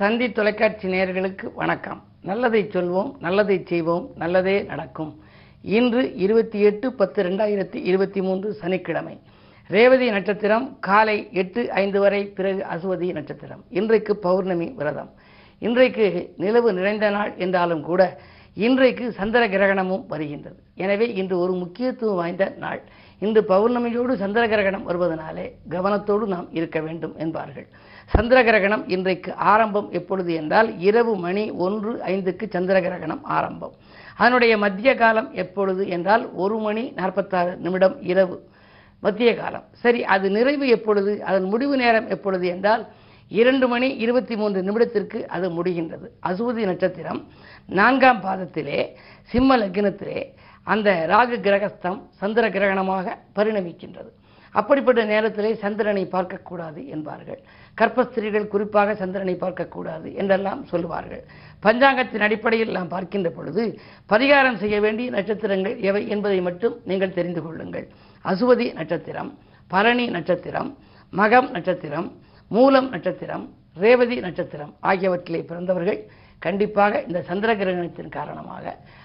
தந்தி தொலைக்காட்சி நேயர்களுக்கு வணக்கம். நல்லதை சொல்வோம் நல்லதை செய்வோம் நல்லதே நடக்கும். இன்று இருபத்தி எட்டு பத்து ரெண்டாயிரத்தி இருபத்தி மூன்று சனிக்கிழமை. ரேவதி நட்சத்திரம் காலை எட்டு ஐந்து வரை பிறகு அசுவதி நட்சத்திரம். இன்றைக்கு பௌர்ணமி விரதம். இன்றைக்கு நிலவு நிறைந்த நாள் என்றாலும் கூட இன்றைக்கு சந்திர கிரகணமும் வருகின்றது. எனவே இன்று ஒரு முக்கியத்துவம் வாய்ந்த நாள். இன்று பௌர்ணமியோடு சந்திர கிரகணம் வருவதனாலே கவனத்தோடு நாம் இருக்க வேண்டும் என்பார்கள். சந்திர கிரகணம் இன்றைக்கு ஆரம்பம் எப்பொழுது என்றால் இரவு மணி ஒன்று ஐந்துக்கு சந்திர கிரகணம் ஆரம்பம். அதனுடைய மத்திய காலம் எப்பொழுது என்றால் ஒரு மணி நாற்பத்தாறு நிமிடம் இரவு மத்திய காலம். சரி அது நிறைவு எப்பொழுது? அதன் முடிவு நேரம் எப்பொழுது என்றால் இரண்டு மணி இருபத்தி மூன்று நிமிடத்திற்கு அது முடிகின்றது. அசுவதி நட்சத்திரம் நான்காம் பாதத்திலே சிம்ம லக்னத்திலே அந்த ராகு கிரகஸ்தம் சந்திர கிரகணமாக பரிணமிக்கின்றது. அப்படிப்பட்ட நேரத்திலே சந்திரனை பார்க்கக்கூடாது என்பார்கள். கர்ப்பஸ்திரிகள் குறிப்பாக சந்திரனை பார்க்கக்கூடாது என்றெல்லாம் சொல்லுவார்கள். பஞ்சாங்கத்தின் அடிப்படையில் நாம் பார்க்கின்ற பொழுது பரிகாரம் செய்ய வேண்டிய நட்சத்திரங்கள் எவை என்பதை மட்டும் நீங்கள் தெரிந்து கொள்ளுங்கள். அசுவதி நட்சத்திரம் பரணி நட்சத்திரம் மகம் நட்சத்திரம் மூலம் நட்சத்திரம் ரேவதி நட்சத்திரம் ஆகியவற்றிலே பிறந்தவர்கள் கண்டிப்பாக இந்த சந்திர கிரகணத்தின் காரணமாக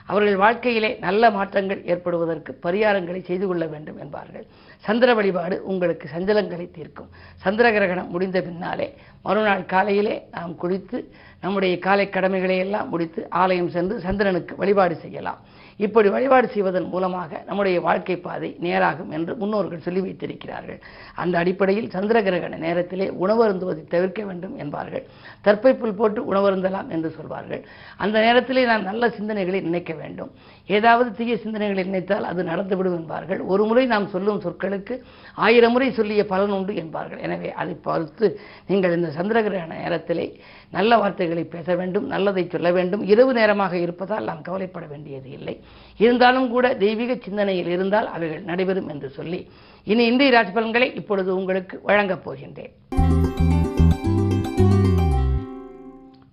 அவர்கள் வாழ்க்கையிலே நல்ல மாற்றங்கள் ஏற்படுவதற்கு பரிகாரங்களை செய்து கொள்ள வேண்டும் என்பார்கள். சந்திர வழிபாடு உங்களுக்கு சஞ்சலங்களை தீர்க்கும். சந்திர கிரகணம் முடிந்த பின்னாலே மறுநாள் காலையிலே நாம் குளித்து நம்முடைய காலை கடமைகளை எல்லாம் முடித்து ஆலயம் சென்று சந்திரனுக்கு வழிபாடு செய்யலாம். இப்படி வழிபாடு செய்வதன் மூலமாக நம்முடைய வாழ்க்கை பாதை நேராகும் என்று முன்னோர்கள் சொல்லி வைத்திருக்கிறார்கள். அந்த அடிப்படையில் சந்திர கிரகண நேரத்திலே உணவருந்துவதை தவிர்க்க வேண்டும் என்பார்கள். தற்பைப்புல் போட்டு உணவருந்தலாம் என்று சொல்வார்கள். அந்த நேரத்திலே நாம் நல்ல சிந்தனைகளை நினைக்க வேண்டும். ஏதாவது தீய சிந்தனைகளை நினைத்தால் அது நடந்துவிடும் என்பார்கள். ஒரு முறை நாம் சொல்லும் சொற்களுக்கு ஆயிரம் முறை சொல்லிய பலன் உண்டு என்பார்கள். எனவே அதை பார்த்து நீங்கள் இந்த சந்திர கிரகண நேரத்திலே நல்ல வார்த்தைகளை பேச வேண்டும் நல்லதை சொல்ல வேண்டும். இரவு நேரமாக இருப்பதால் நாம் கவலைப்பட வேண்டியது இல்லை. இருந்தாலும் கூட தெய்வீக சிந்தனையில் இருந்தால் அவைகள் நடைபெறும் என்று சொல்லி இனி இந்திய ராசி பலன்களை இப்பொழுது உங்களுக்கு வழங்கப் போகின்றேன்.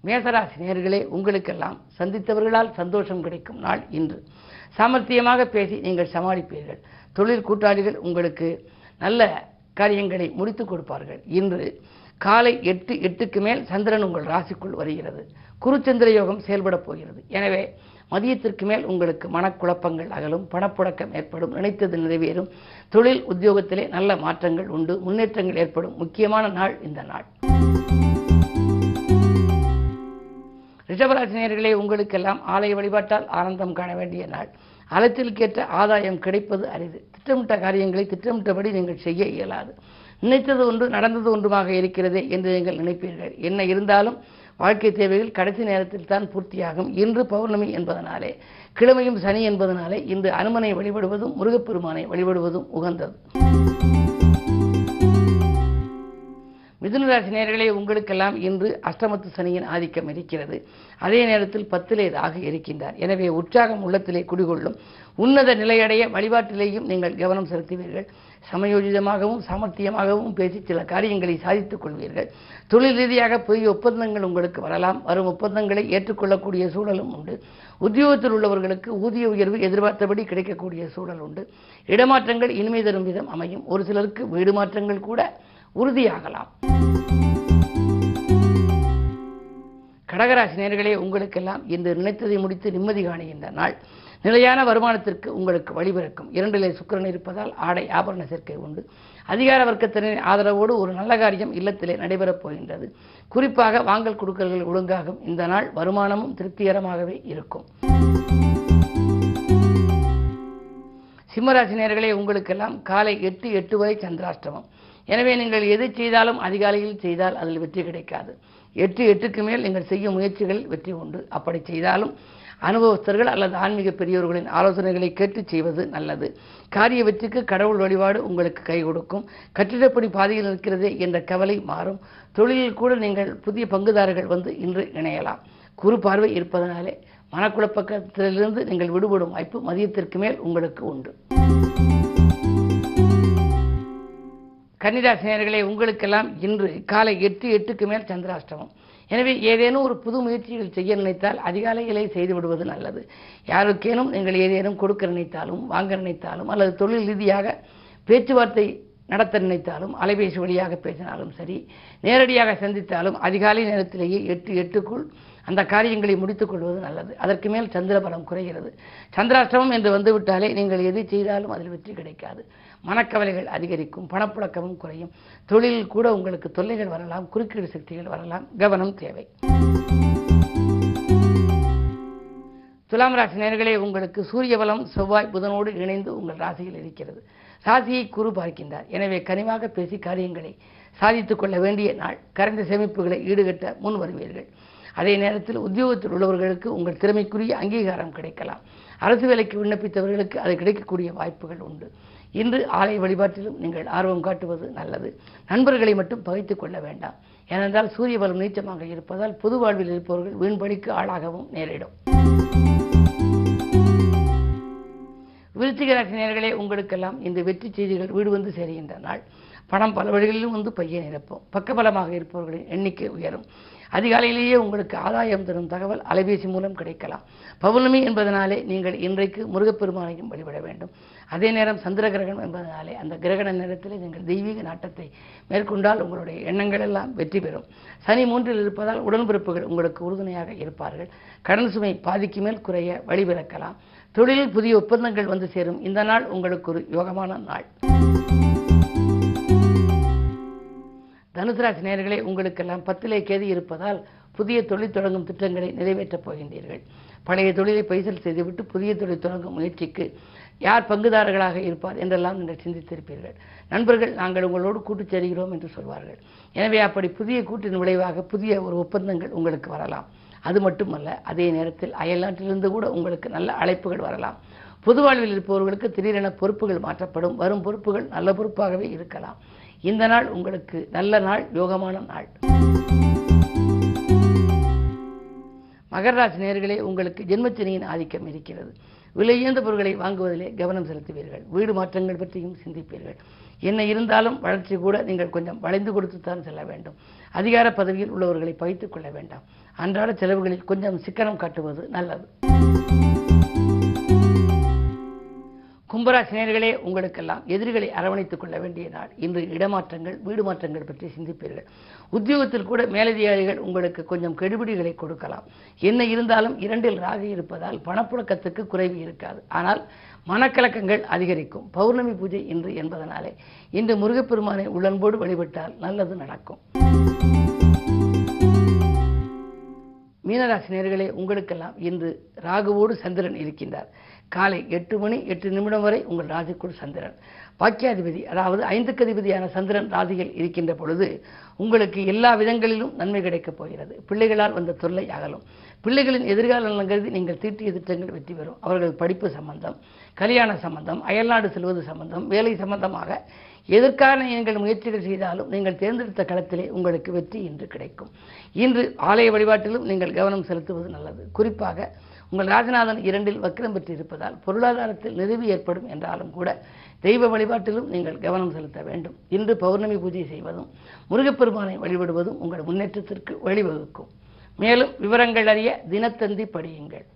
மேசராசி நேர்களே உங்களுக்கெல்லாம் சந்தித்தவர்களால் சந்தோஷம் கிடைக்கும் நாள் இன்று. சாமர்த்தியமாக பேசி நீங்கள் சமாளிப்பீர்கள். தொழில் கூட்டாளிகள் உங்களுக்கு நல்ல காரியங்களை முடித்துக் கொடுப்பார்கள். இன்று காலை எட்டு எட்டுக்கு மேல் சந்திரன் உங்கள் ராசிக்குள் வருகிறது. குருச்சந்திர யோகம் செயல்பட போகிறது. எனவே மதியத்திற்கு மேல் உங்களுக்கு மனக்குழப்பங்கள் அகலும் பணப்புழக்கம் ஏற்படும் நினைத்தது நிறைவேறும். தொழில் உத்தியோகத்திலே நல்ல மாற்றங்கள் உண்டு முன்னேற்றங்கள் ஏற்படும். முக்கியமான நாள் இந்த நாள். ரிஷபராசினியர்களே உங்களுக்கெல்லாம் ஆலய வழிபாட்டால் ஆனந்தம் காண வேண்டிய நாள். அலத்திற்கேற்ற ஆதாயம் கிடைப்பது அரிது. திட்டமிட்ட காரியங்களை திட்டமிட்டபடி நீங்கள் செய்ய இயலாது. நினைத்தது ஒன்று நடந்தது ஒன்றுமாக இருக்கிறதே என்று நீங்கள் நினைப்பீர்கள். என்ன இருந்தாலும் வாழ்க்கை தேவைகள் கடைசி நேரத்தில் தான் பூர்த்தியாகும். இன்று பௌர்ணமி என்பதனாலே கிழமையும் சனி என்பதனாலே இன்று அனுமனை வழிபடுவதும் முருகப்பெருமானை வழிபடுவதும் உகந்தது. மிதுனராசி நேர்களே உங்களுக்கெல்லாம் இன்று அஷ்டமத்து சனியின் ஆதிக்கம் இருக்கிறது. அதே நேரத்தில் பத்திலே ராகு இருக்கின்றார். எனவே உற்சாகம் உள்ளத்திலே குடிகொள்ளும் உன்னத நிலையடைய வழிபாட்டிலேயும் நீங்கள் கவனம் செலுத்துவீர்கள். சமயோஜிதமாகவும் சாமர்த்தியமாகவும் பேசி சில காரியங்களை சாதித்துக் கொள்வீர்கள். தொழில் ரீதியாக புதிய ஒப்பந்தங்கள் உங்களுக்கு வரலாம். வரும் ஒப்பந்தங்களை ஏற்றுக்கொள்ளக்கூடிய சூழலும் உண்டு. உத்தியோகத்தில் உள்ளவர்களுக்கு ஊதிய உயர்வு எதிர்பார்த்தபடி கிடைக்கக்கூடிய சூழல் உண்டு. இடமாற்றங்கள் இனிமை தரும் விதம் அமையும். ஒரு சிலருக்கு வீடு மாற்றங்கள் கூட உறுதியாகலாம். கடகராசி நேர்களே உங்களுக்கெல்லாம் இன்று நினைத்ததை முடித்து நிம்மதி காணுகின்ற நாள். நிலையான வருமானத்திற்கு உங்களுக்கு வழிபிறக்கும் இரண்டிலே சுக்கிரன் இருப்பதால் ஆடை ஆபரண சேர்க்கை உண்டு. அதிகார வர்க்கத்தினரின் ஆதரவோடு ஒரு நல்ல காரியம் இல்லத்திலே நடைபெறப் போகின்றது. குறிப்பாக வாங்கல் கொடுக்கல்கள் ஒழுங்காகும். இந்த நாள் வருமானமும் திருப்திகரமாகவே இருக்கும். சிம்மராசி நேர்களே உங்களுக்கெல்லாம் காலை எட்டு எட்டு வரை சந்திராஷ்டமம். எனவே நீங்கள் எது செய்தாலும் அதிகாலையில் செய்தால் அதில் வெற்றி கிடைக்காது. எட்டு எட்டுக்கு மேல் நீங்கள் செய்யும் முயற்சிகளில் வெற்றி உண்டு. அப்படி செய்தாலும் அனுபவஸ்தர்கள் அல்லது ஆன்மீக பெரியோர்களின் ஆலோசனைகளை கேட்டு செய்வது நல்லது. காரிய வெற்றிக்கு கடவுள் வழிபாடு உங்களுக்கு கை கொடுக்கும். கட்டிடப்படி பாதையில் இருக்கிறதே என்ற கவலை மாறும். தொழிலில் கூட நீங்கள் புதிய பங்குதாரர்கள் வந்து இன்று இணையலாம். குறு பார்வை இருப்பதனாலே மனக்குழப்பத்திலிருந்து நீங்கள் விடுபடும் வாய்ப்பு மதியத்திற்கு மேல் உங்களுக்கு உண்டு. கன்னிராசினியர்களே உங்களுக்கெல்லாம் இன்று காலை எட்டு எட்டுக்கு மேல் சந்திராஷ்டமம். எனவே ஏதேனும் ஒரு புது முயற்சிகள் செய்ய நினைத்தால் அதிகாலையிலே செய்து விடுவது நல்லது. யாருக்கேனும் நீங்கள் ஏதேனும் கொடுக்க நினைத்தாலும் வாங்க நினைத்தாலும் அல்லது தொழில் ரீதியாக பேச்சுவார்த்தை நடத்த நினைத்தாலும் அலைபேசி வழியாக பேசினாலும் சரி நேரடியாக சந்தித்தாலும் அதிகாலை நேரத்திலேயே எட்டு எட்டுக்குள் அந்த காரியங்களை முடித்துக் கொள்வது நல்லது. அதற்கு மேல் சந்திர பலம் குறைகிறது. சந்திராஷ்டமம் என்று வந்துவிட்டாலே நீங்கள் எது செய்தாலும் அதில் வெற்றி கிடைக்காது. மனக்கவலைகள் அதிகரிக்கும் பணப்புழக்கமும் குறையும். தொழிலில் கூட உங்களுக்கு தொல்லைகள் வரலாம் குறுக்கீடு சக்திகள் வரலாம் கவனம் தேவை. துலாம் ராசி நேர்களே உங்களுக்கு சூரிய பலம் செவ்வாய் புதனோடு இணைந்து உங்கள் ராசியில் இருக்கிறது. ராசியை குரு பார்க்கின்றார். எனவே கனிவாக பேசி காரியங்களை சாதித்துக் கொள்ள வேண்டிய நாள். கரைந்த சேமிப்புகளை ஈடுகட்ட முன் வருவீர்கள் அதே நேரத்தில் உத்தியோகத்தில் உள்ளவர்களுக்கு உங்கள் திறமைக்குரிய அங்கீகாரம் கிடைக்கலாம். அரசு வேலைக்கு விண்ணப்பித்தவர்களுக்கு அது கிடைக்கக்கூடிய வாய்ப்புகள் உண்டு. இன்று ஆலய வழிபாட்டிலும் நீங்கள் ஆர்வம் காட்டுவது நல்லது. நண்பர்களை மட்டும் பகைத்து கொள்ள வேண்டாம். ஏனென்றால் சூரிய பலம் நீச்சமாக இருப்பதால் பொது வாழ்வில் இருப்பவர்கள் வீண்படிக்கு ஆளாகவும் நேரிடும். விருச்சிக நேர்களே உங்களுக்கெல்லாம் இந்த வெற்றி செய்திகள் வீடு வந்து சேருகின்ற நாள். பணம் பல வழிகளிலும் வந்து பையன் நிரப்பும். பக்கபலமாக இருப்பவர்களின் எண்ணிக்கை உயரும். அதிகாலையிலேயே உங்களுக்கு ஆதாயம் தரும் தகவல் அலைபேசி மூலம் கிடைக்கலாம். பௌர்ணமி என்பதனாலே நீங்கள் இன்றைக்கு முருகப்பெருமானையும் வழிபட வேண்டும். அதே நேரம் சந்திர கிரகணம் என்பதனாலே அந்த கிரகண நேரத்தில் நீங்கள் தெய்வீக நாட்டத்தை மேற்கொண்டால் உங்களுடைய எண்ணங்கள் எல்லாம் வெற்றி பெறும். சனி மூன்றில் இருப்பதால் உடன்பிறப்புகள் உங்களுக்கு உறுதுணையாக இருப்பார்கள். கடன் சுமை பாதிக்கு மேல் குறைய வழிபிறக்கலாம் தொழிலில் புதிய ஒப்பந்தங்கள் வந்து சேரும். இந்த நாள் உங்களுக்கு ஒரு யோகமான நாள். தனுசராசி நேர்களே உங்களுக்கெல்லாம் பத்திலே கேதி இருப்பதால் புதிய தொழில் தொடங்கும் திட்டங்களை நிறைவேற்றப் போகின்றீர்கள். பழைய தொழிலை பைசல் செய்துவிட்டு புதிய தொழில் தொடங்கும் முயற்சிக்கு யார் பங்குதாரர்களாக இருப்பார் என்றெல்லாம் நீங்கள் சிந்தித்திருப்பீர்கள். நண்பர்கள் நாங்கள் உங்களோடு கூட்டுச் சேர்கிறோம் என்று சொல்வார்கள். எனவே அப்படி புதிய கூட்டின் விளைவாக புதிய ஒரு ஒப்பந்தங்கள் உங்களுக்கு வரலாம். அது மட்டுமல்ல அதே நேரத்தில் அயல்நாட்டிலிருந்து கூட உங்களுக்கு நல்ல அழைப்புகள் வரலாம். பொது வாழ்வில் இருப்பவர்களுக்கு திடீரென பொறுப்புகள் மாற்றப்படும். வரும் பொறுப்புகள் நல்ல பொறுப்பாகவே இருக்கலாம். இந்த நாள் உங்களுக்கு நல்ல நாள் யோகமான நாள். மகர ராசி நேயர்களே உங்களுக்கு ஜென்மச்சனியின் ஆதிக்கம் இருக்கிறது. விலையுயர்ந்த பொருட்களை வாங்குவதிலே கவனம் செலுத்துவீர்கள். வீடு மாற்றங்கள் பற்றியும் சிந்திப்பீர்கள். என்ன இருந்தாலும் வளர்ச்சி கூட நீங்கள் கொஞ்சம் வளைந்து கொடுத்துத்தான் செல்ல வேண்டும். அதிகார பதவியில் உள்ளவர்களை பகித்துக் கொள்ள வேண்டாம். அன்றாட செலவுகளில் கொஞ்சம் சிக்கனம் காட்டுவது நல்லது. கும்பராசினியர்களே உங்களுக்கெல்லாம் எதிரிகளை அரவணைத்துக் கொள்ள வேண்டிய நாள். இன்று இடமாற்றங்கள் வீடு மாற்றங்கள் பற்றி சிந்திப்பீர்கள். உத்தியோகத்தில் கூட மேலதிகாரிகள் உங்களுக்கு கொஞ்சம் கெடுபிடிகளை கொடுக்கலாம். என்ன இருந்தாலும் இரண்டில் ராகி இருப்பதால் பணப்புழக்கத்துக்கு குறைவு இருக்காது. ஆனால் மனக்கலக்கங்கள் அதிகரிக்கும். பௌர்ணமி பூஜை இன்று என்பதனாலே இன்று முருகப்பெருமானை உள்ளன்போடு வழிபட்டால் நல்லது நடக்கும். மீனராசி நேர்களே உங்களுக்கெல்லாம் இன்று ராகுவோடு சந்திரன் இருக்கின்றார். காலை எட்டு மணி எட்டு நிமிடம் வரை உங்கள் ராசிக்குள் சந்திரன். பாக்கியாதிபதி அதாவது ஐந்துக்கு அதிபதியான சந்திரன் ராசியில் இருக்கின்ற பொழுது உங்களுக்கு எல்லா விதங்களிலும் நன்மை கிடைக்கப் போகிறது. பிள்ளைகளால் வந்த தொல்லை அகலும். பிள்ளைகளின் எதிர்கால நலன் கருதி நீங்கள் தீட்டிய திட்டங்கள் வெற்றி பெறும். அவர்கள் படிப்பு சம்பந்தம் கல்யாண சம்பந்தம் அயல்நாடு செல்வது சம்பந்தம் வேலை சம்பந்தமாக எதற்கான நீங்கள் முயற்சிகள் செய்தாலும் நீங்கள் தேர்ந்தெடுத்த களத்திலே உங்களுக்கு வெற்றி இன்று கிடைக்கும். இன்று ஆலய வழிபாட்டிலும் நீங்கள் கவனம் செலுத்துவது நல்லது. குறிப்பாக உங்கள் ராஜநாதன் இரண்டில் வக்கிரம் பெற்று இருப்பதால் பொருளாதாரத்தில் நிறுவி ஏற்படும் என்றாலும் கூட தெய்வ வழிபாட்டிலும் நீங்கள் கவனம் செலுத்த வேண்டும். இன்று பௌர்ணமி பூஜை செய்வதும் முருகப்பெருமானை வழிபடுவதும் உங்கள் முன்னேற்றத்திற்கு வழிவகுக்கும். மேலும் விவரங்கள் அறிய தினத்தந்தி படியுங்கள்.